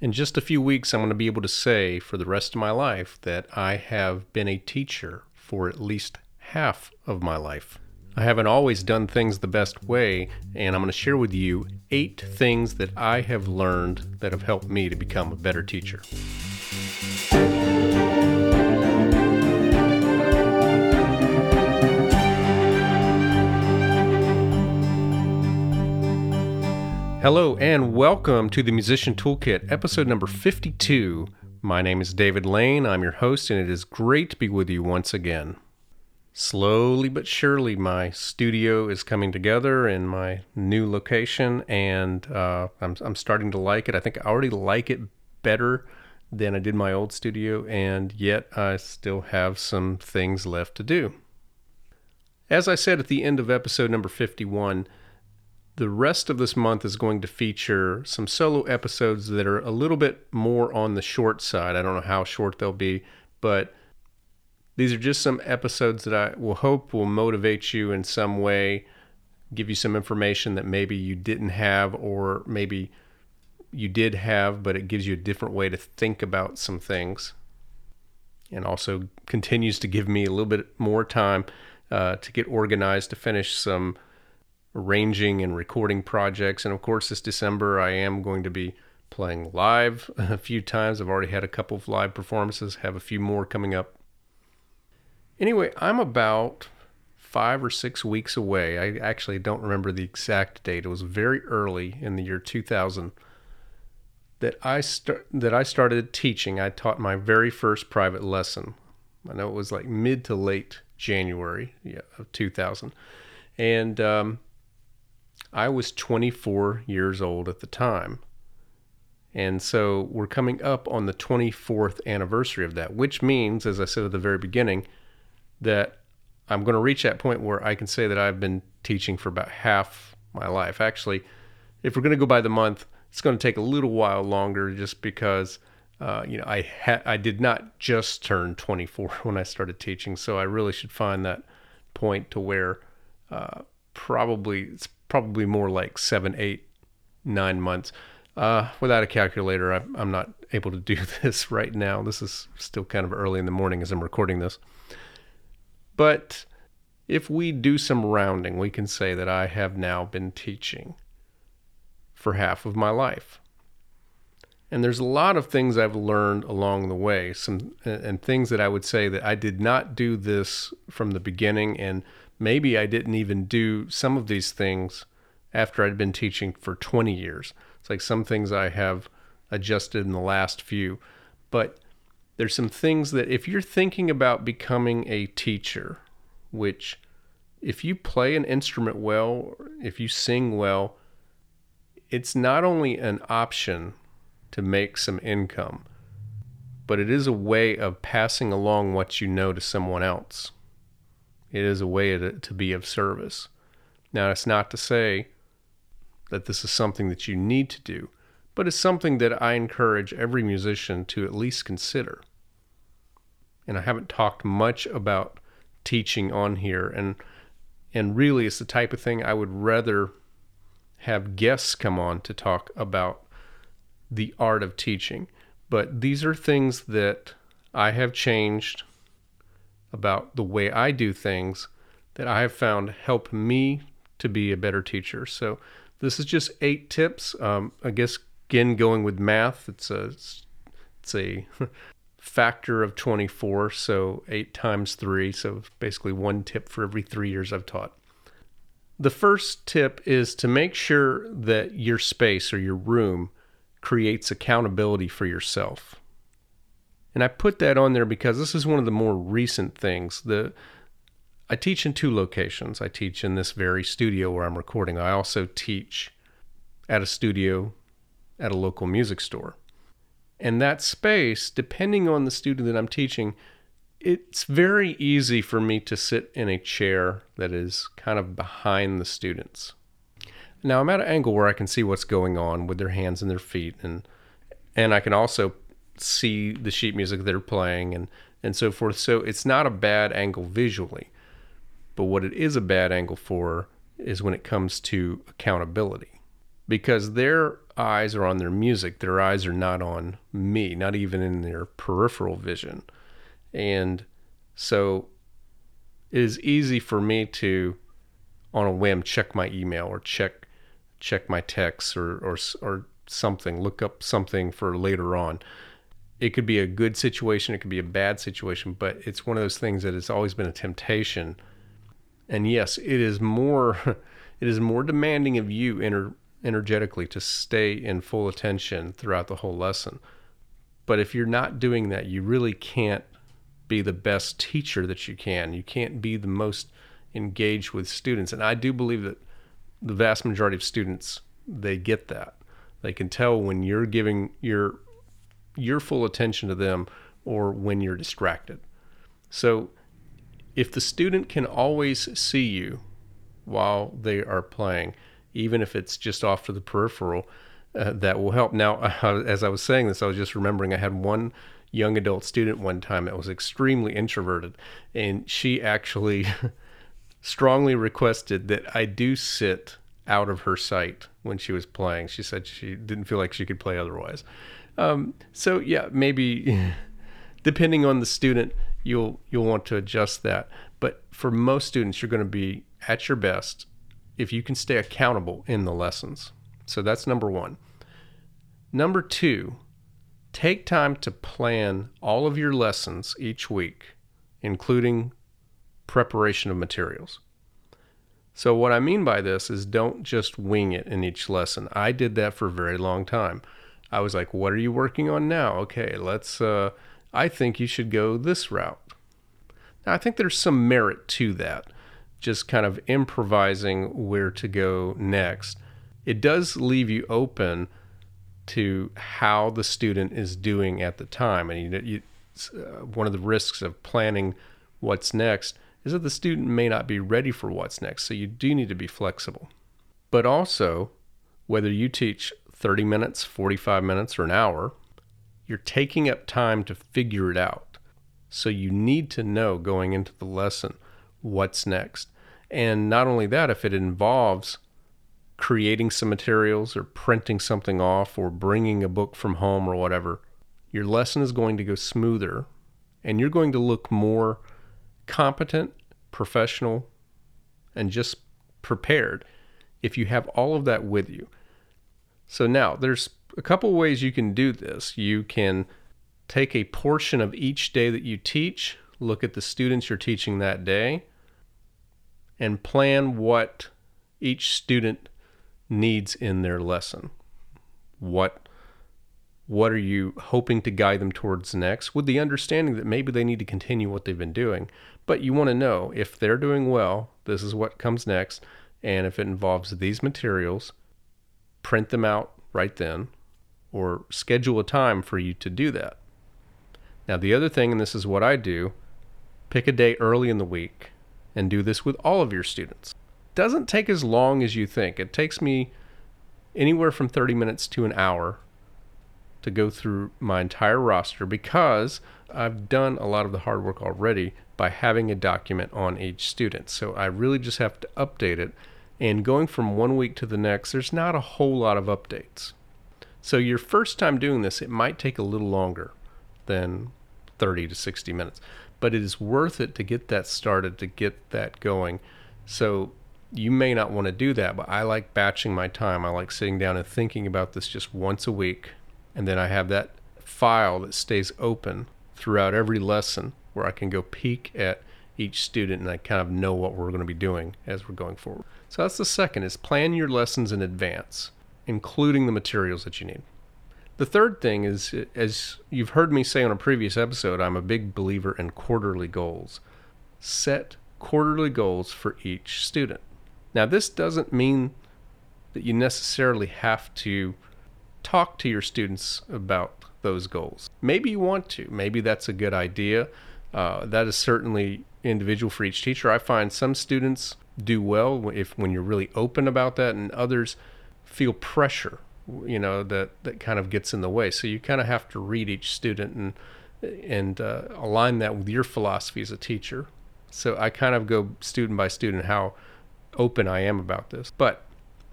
In just a few weeks, I'm going to be able to say for the rest of my life that I have been a teacher for at least half of my life. I haven't always done things the best way, and I'm going to share with you eight things that I have learned that have helped me to become a better teacher. Hello, and welcome to the Musician Toolkit, episode number 52. My name is David Lane. I'm your host, and it is great to be with you once again. Slowly but surely, my studio is coming together in my new location, and uh, I'm, I'm starting to like it. I think I already like it better than I did my old studio, and yet I still have some things left to do. As I said at the end of episode number 51, the rest of this month is going to feature some solo episodes that are a little bit more on the short side. I don't know how short they'll be, but these are just some episodes that I will hope will motivate you in some way, give you some information that maybe you didn't have, or maybe you did have, but it gives you a different way to think about some things. And also continues to give me a little bit more time uh, to get organized to finish some arranging and recording projects. And of course, this December, I am going to be playing live a few times. I've already had a couple of live performances, have a few more coming up. Anyway, I'm about five or six weeks away. I actually don't remember the exact date. It was very early in the year 2000 that I start that I started teaching. I taught my very first private lesson. I know it was like mid to late January yeah, of 2000, and um, I was 24 years old at the time. And so we're coming up on the 24th anniversary of that, which means, as I said at the very beginning, that I'm going to reach that point where I can say that I've been teaching for about half my life. Actually, if we're going to go by the month, it's going to take a little while longer just because, uh, you know, I ha- I did not just turn 24 when I started teaching, so I really should find that point to where uh, probably it's probably more like seven, eight, nine months. Uh, without a calculator, I, I'm not able to do this right now. This is still kind of early in the morning as I'm recording this. But if we do some rounding, we can say that I have now been teaching for half of my life. And there's a lot of things I've learned along the way, some and things that I would say that I did not do this from the beginning and maybe I didn't even do some of these things after I'd been teaching for 20 years. It's like some things I have adjusted in the last few, but there's some things that if you're thinking about becoming a teacher, which if you play an instrument well, if you sing well, it's not only an option to make some income, but it is a way of passing along what you know to someone else. It is a way to, to be of service. Now, it's not to say that this is something that you need to do, but it's something that I encourage every musician to at least consider. And I haven't talked much about teaching on here, and and really, it's the type of thing I would rather have guests come on to talk about the art of teaching. But these are things that I have changed about the way I do things that I have found help me to be a better teacher. So this is just eight tips. Um, I guess again going with math, it's a it's a factor of 24, so eight times three, so basically one tip for every three years I've taught. The first tip is to make sure that your space or your room creates accountability for yourself. And I put that on there because this is one of the more recent things. The I teach in two locations. I teach in this very studio where I'm recording. I also teach at a studio at a local music store. And that space, depending on the student that I'm teaching, it's very easy for me to sit in a chair that is kind of behind the students. Now I'm at an angle where I can see what's going on with their hands and their feet and and I can also see the sheet music they're playing and and so forth. So it's not a bad angle visually. But what it is a bad angle for is when it comes to accountability. Because their eyes are on their music. Their eyes are not on me, not even in their peripheral vision. And so it is easy for me to, on a whim, check my email or check check my texts or or or something, look up something for later on. It could be a good situation, it could be a bad situation, but it's one of those things that has always been a temptation. And yes, it is more it is more demanding of you ener- energetically to stay in full attention throughout the whole lesson. But if you're not doing that, you really can't be the best teacher that you can. You can't be the most engaged with students. And I do believe that the vast majority of students they get that. They can tell when you're giving your your full attention to them or when you're distracted. So if the student can always see you while they are playing, even if it's just off to the peripheral, uh, that will help. Now, as I was saying this, I was just remembering I had one young adult student one time that was extremely introverted, and she actually strongly requested that I do sit out of her sight when she was playing. She said she didn't feel like she could play otherwise. Um, so yeah, maybe depending on the student, you'll you'll want to adjust that. But for most students, you're going to be at your best if you can stay accountable in the lessons. So that's number one. Number two, take time to plan all of your lessons each week, including preparation of materials. So, what I mean by this is don't just wing it in each lesson. I did that for a very long time. I was like, what are you working on now? Okay, let's, uh, I think you should go this route. Now, I think there's some merit to that, just kind of improvising where to go next. It does leave you open to how the student is doing at the time. And you, you, uh, one of the risks of planning what's next is that the student may not be ready for what's next. So you do need to be flexible. But also, whether you teach 30 minutes, 45 minutes, or an hour, you're taking up time to figure it out. So you need to know going into the lesson what's next. And not only that, if it involves creating some materials or printing something off or bringing a book from home or whatever, your lesson is going to go smoother and you're going to look more competent, professional, and just prepared if you have all of that with you. So now there's a couple ways you can do this. You can take a portion of each day that you teach, look at the students you're teaching that day, and plan what each student needs in their lesson. What what are you hoping to guide them towards next with the understanding that maybe they need to continue what they've been doing. But you want to know if they're doing well, this is what comes next, and if it involves these materials, print them out right then or schedule a time for you to do that. Now, the other thing, and this is what I do, pick a day early in the week and do this with all of your students doesn't take as long as you think. It takes me anywhere from 30 minutes to an hour to go through my entire roster because I've done a lot of the hard work already by having a document on each student. So I really just have to update it. And going from one week to the next, there's not a whole lot of updates. So your first time doing this, it might take a little longer than 30 to 60 minutes, but it is worth it to get that started, to get that going. So you may not want to do that, but I like batching my time. I like sitting down and thinking about this just once a week. And then I have that file that stays open throughout every lesson where I can go peek at each student and I kind of know what we're going to be doing as we're going forward. So that's the second is plan your lessons in advance, including the materials that you need. The third thing is as you've heard me say on a previous episode, I'm a big believer in quarterly goals. Set quarterly goals for each student. Now, this doesn't mean that you necessarily have to talk to your students about those goals. Maybe you want to. Maybe that's a good idea. Uh, that is certainly individual for each teacher. I find some students do well if when you're really open about that, and others feel pressure. You know that that kind of gets in the way. So you kind of have to read each student and and uh, align that with your philosophy as a teacher. So I kind of go student by student how open I am about this. But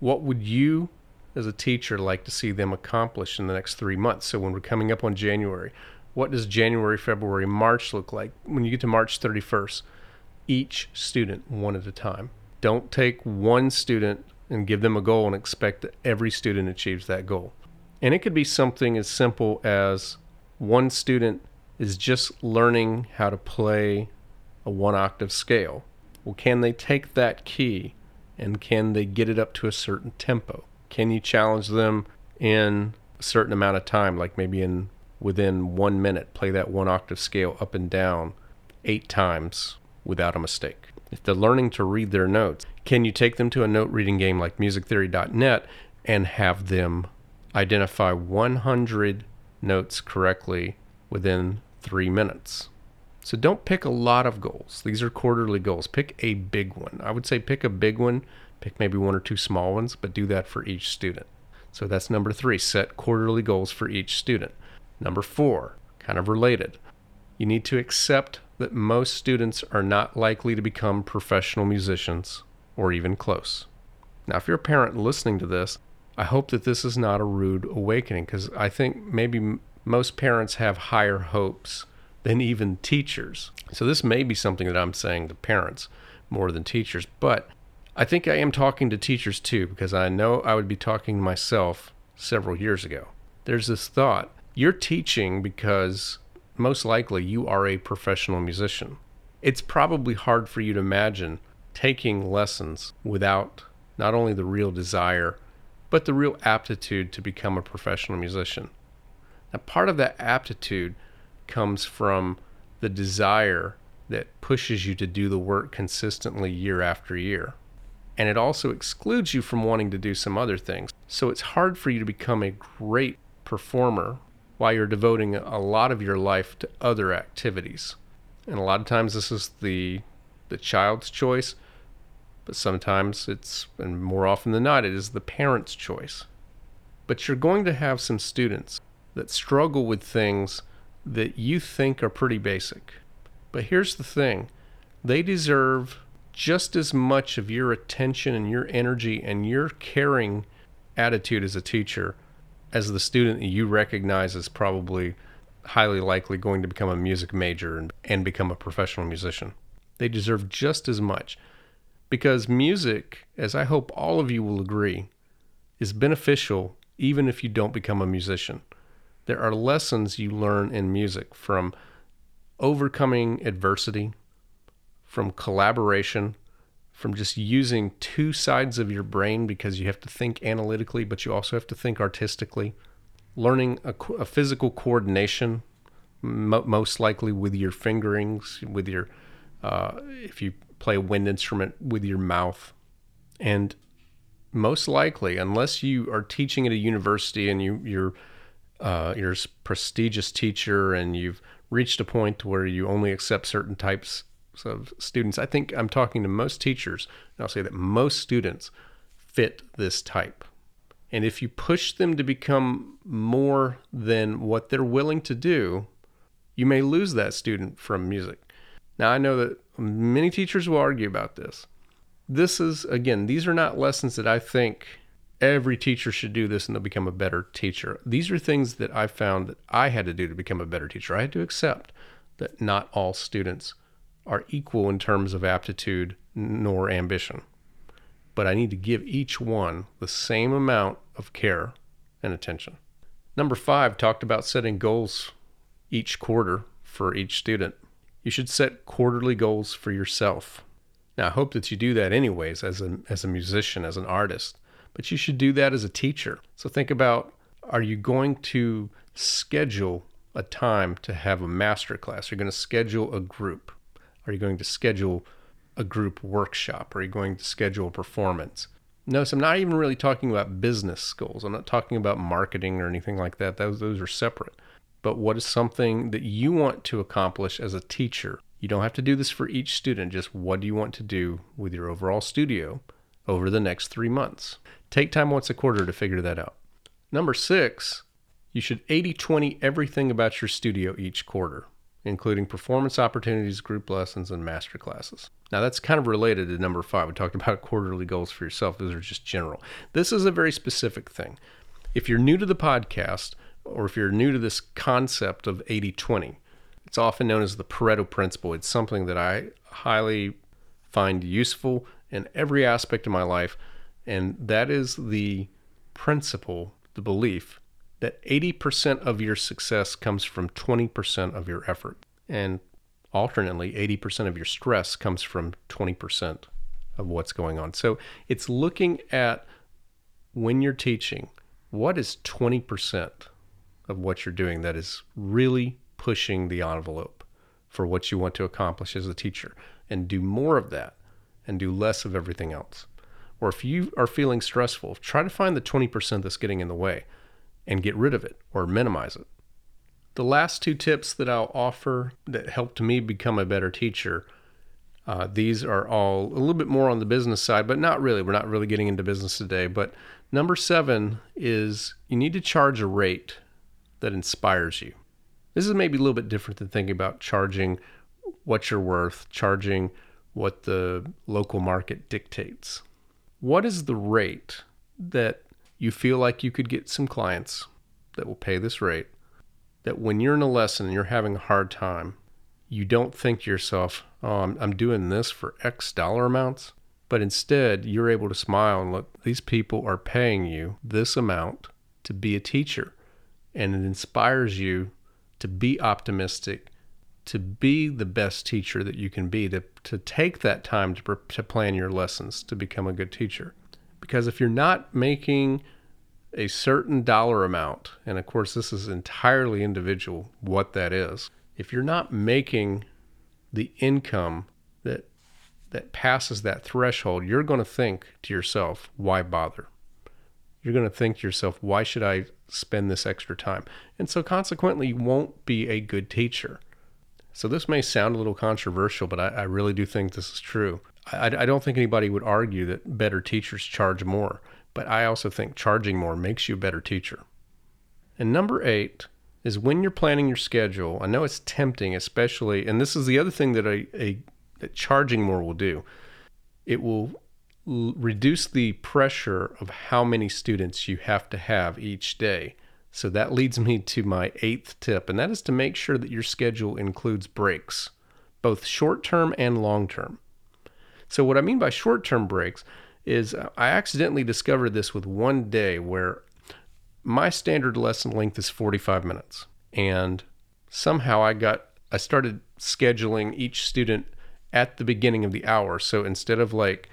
what would you as a teacher like to see them accomplish in the next three months? So when we're coming up on January, what does January, February, March look like? When you get to March 31st, each student one at a time. Don't take one student and give them a goal and expect that every student achieves that goal. And it could be something as simple as one student is just learning how to play a one octave scale. Well, can they take that key and can they get it up to a certain tempo? Can you challenge them in a certain amount of time, like maybe in within one minute, play that one octave scale up and down eight times without a mistake? If they're learning to read their notes, can you take them to a note reading game like musictheory.net and have them identify 100 notes correctly within three minutes? So don't pick a lot of goals. These are quarterly goals. Pick a big one. I would say pick a big one, pick maybe one or two small ones, but do that for each student. So that's number three set quarterly goals for each student. Number four, kind of related, you need to accept that most students are not likely to become professional musicians or even close. Now, if you're a parent listening to this, I hope that this is not a rude awakening because I think maybe m- most parents have higher hopes than even teachers. So, this may be something that I'm saying to parents more than teachers, but I think I am talking to teachers too because I know I would be talking to myself several years ago. There's this thought you're teaching because most likely you are a professional musician. It's probably hard for you to imagine taking lessons without not only the real desire, but the real aptitude to become a professional musician. Now, part of that aptitude comes from the desire that pushes you to do the work consistently year after year. And it also excludes you from wanting to do some other things. So it's hard for you to become a great performer while you're devoting a lot of your life to other activities. And a lot of times this is the the child's choice, but sometimes it's and more often than not it is the parent's choice. But you're going to have some students that struggle with things that you think are pretty basic. But here's the thing, they deserve just as much of your attention and your energy and your caring attitude as a teacher as the student that you recognize is probably highly likely going to become a music major and, and become a professional musician. They deserve just as much because music, as I hope all of you will agree, is beneficial even if you don't become a musician. There are lessons you learn in music from overcoming adversity, from collaboration, from just using two sides of your brain because you have to think analytically, but you also have to think artistically. Learning a, a physical coordination, mo- most likely with your fingerings, with your, uh, if you play a wind instrument, with your mouth. And most likely, unless you are teaching at a university and you, you're, uh, you're a prestigious teacher and you've reached a point where you only accept certain types of students. I think I'm talking to most teachers, I'll say that most students fit this type. And if you push them to become more than what they're willing to do, you may lose that student from music. Now, I know that many teachers will argue about this. This is, again, these are not lessons that I think every teacher should do this and they'll become a better teacher. These are things that I found that I had to do to become a better teacher. I had to accept that not all students are equal in terms of aptitude nor ambition. But I need to give each one the same amount of care and attention. Number five talked about setting goals each quarter for each student. You should set quarterly goals for yourself. Now, I hope that you do that anyways as a, as a musician, as an artist, but you should do that as a teacher. So think about are you going to schedule a time to have a master class? You're going to schedule a group. Are you going to schedule a group workshop? Are you going to schedule a performance? Notice I'm not even really talking about business goals. I'm not talking about marketing or anything like that. Those, those are separate. But what is something that you want to accomplish as a teacher? You don't have to do this for each student, just what do you want to do with your overall studio over the next three months? Take time once a quarter to figure that out. Number six, you should 80 20 everything about your studio each quarter. Including performance opportunities, group lessons, and master classes. Now, that's kind of related to number five. We talked about quarterly goals for yourself, those are just general. This is a very specific thing. If you're new to the podcast, or if you're new to this concept of 80 20, it's often known as the Pareto Principle. It's something that I highly find useful in every aspect of my life. And that is the principle, the belief that 80% of your success comes from 20% of your effort. And alternately, 80% of your stress comes from 20% of what's going on. So it's looking at when you're teaching, what is 20% of what you're doing that is really pushing the envelope for what you want to accomplish as a teacher, and do more of that and do less of everything else. Or if you are feeling stressful, try to find the 20% that's getting in the way and get rid of it or minimize it. The last two tips that I'll offer that helped me become a better teacher, uh, these are all a little bit more on the business side, but not really. We're not really getting into business today. But number seven is you need to charge a rate that inspires you. This is maybe a little bit different than thinking about charging what you're worth, charging what the local market dictates. What is the rate that you feel like you could get some clients that will pay this rate, that when you're in a lesson and you're having a hard time, you don't think to yourself, oh, I'm, I'm doing this for X dollar amounts. But instead, you're able to smile and look, these people are paying you this amount to be a teacher. And it inspires you to be optimistic, to be the best teacher that you can be, to, to take that time to, to plan your lessons to become a good teacher. Because if you're not making a certain dollar amount, and of course, this is entirely individual what that is, if you're not making the income that that passes that threshold, you're going to think to yourself, why bother? You're going to think to yourself, why should I spend this extra time? And so consequently, you won't be a good teacher. So this may sound a little controversial, but I, I really do think this is true. I, I don't think anybody would argue that better teachers charge more, but I also think charging more makes you a better teacher. And number eight is when you're planning your schedule. I know it's tempting, especially, and this is the other thing that a, a that charging more will do. It will l- reduce the pressure of how many students you have to have each day. So that leads me to my eighth tip, and that is to make sure that your schedule includes breaks, both short term and long term. So, what I mean by short term breaks is I accidentally discovered this with one day where my standard lesson length is 45 minutes. And somehow I got, I started scheduling each student at the beginning of the hour. So instead of like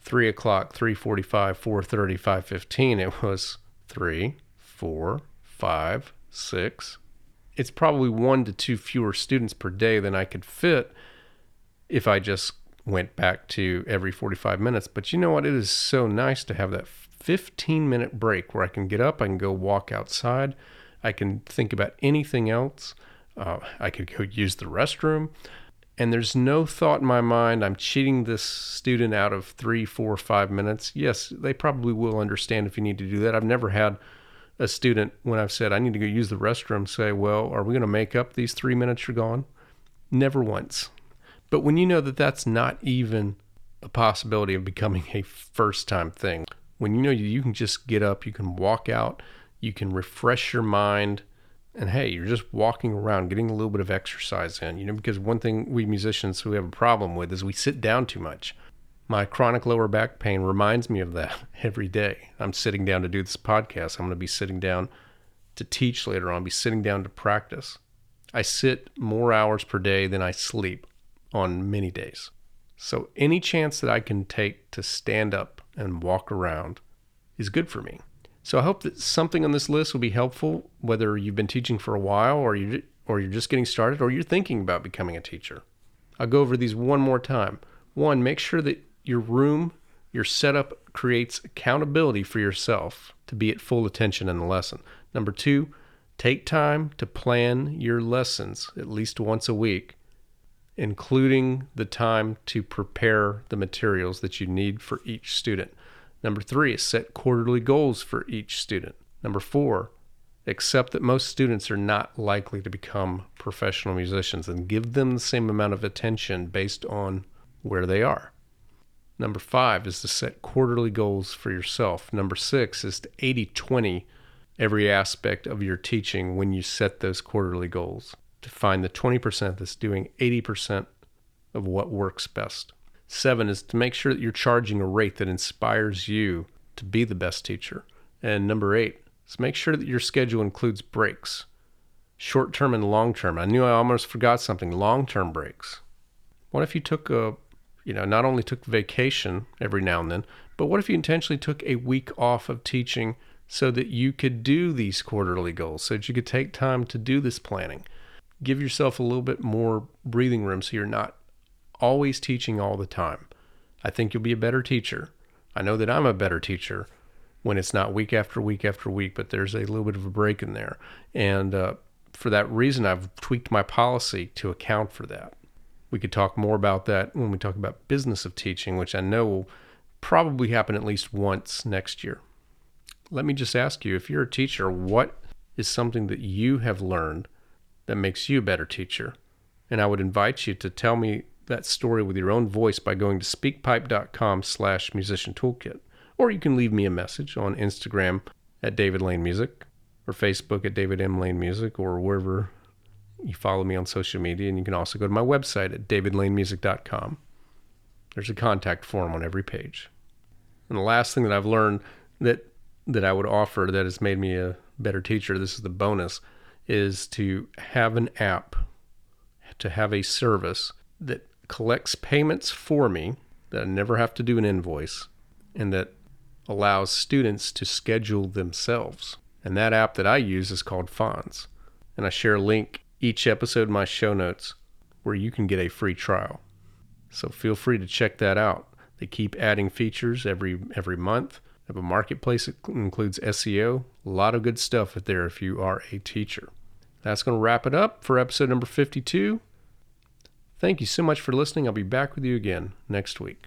3 o'clock, 3.45, 4.30, 5.15, it was 3, 4, 5, 6. It's probably one to two fewer students per day than I could fit if I just went back to every 45 minutes. But you know what? It is so nice to have that 15 minute break where I can get up, I can go walk outside, I can think about anything else. Uh, I could go use the restroom. And there's no thought in my mind, I'm cheating this student out of three, four, five minutes. Yes, they probably will understand if you need to do that. I've never had a student, when I've said, I need to go use the restroom, say, Well, are we going to make up these three minutes you're gone? Never once. But when you know that that's not even a possibility of becoming a first time thing, when you know you can just get up, you can walk out, you can refresh your mind, and hey, you're just walking around, getting a little bit of exercise in, you know, because one thing we musicians who have a problem with is we sit down too much. My chronic lower back pain reminds me of that every day. I'm sitting down to do this podcast. I'm going to be sitting down to teach later on, be sitting down to practice. I sit more hours per day than I sleep on many days. So any chance that I can take to stand up and walk around is good for me. So I hope that something on this list will be helpful, whether you've been teaching for a while or you or you're just getting started or you're thinking about becoming a teacher. I'll go over these one more time. One, make sure that your room, your setup creates accountability for yourself to be at full attention in the lesson. Number two, take time to plan your lessons at least once a week including the time to prepare the materials that you need for each student. Number three is set quarterly goals for each student. Number four, accept that most students are not likely to become professional musicians and give them the same amount of attention based on where they are. Number five is to set quarterly goals for yourself. Number six is to 80 20 every aspect of your teaching when you set those quarterly goals to find the 20% that's doing 80% of what works best. Seven is to make sure that you're charging a rate that inspires you to be the best teacher. And number eight is make sure that your schedule includes breaks, short term and long term. I knew I almost forgot something long term breaks. What if you took a, you know, not only took vacation every now and then, but what if you intentionally took a week off of teaching so that you could do these quarterly goals, so that you could take time to do this planning? Give yourself a little bit more breathing room so you're not always teaching all the time. I think you'll be a better teacher. I know that I'm a better teacher when it's not week after week after week, but there's a little bit of a break in there. And uh, for that reason, I've tweaked my policy to account for that. We could talk more about that when we talk about business of teaching, which I know will probably happen at least once next year. Let me just ask you if you're a teacher, what is something that you have learned that makes you a better teacher? And I would invite you to tell me that story with your own voice by going to speakpipe.com slash musician toolkit. Or you can leave me a message on Instagram at David Lane Music or Facebook at David M. Lane Music or wherever you follow me on social media. And you can also go to my website at davidlanemusic.com. There's a contact form on every page. And the last thing that I've learned that that I would offer that has made me a better teacher, this is the bonus, is to have an app, to have a service that collects payments for me that I never have to do an invoice and that allows students to schedule themselves. And that app that I use is called Fons. And I share a link each episode in my show notes where you can get a free trial. So feel free to check that out. They keep adding features every every month. They have a marketplace that includes SEO, a lot of good stuff there if you are a teacher. That's going to wrap it up for episode number 52. Thank you so much for listening. I'll be back with you again next week.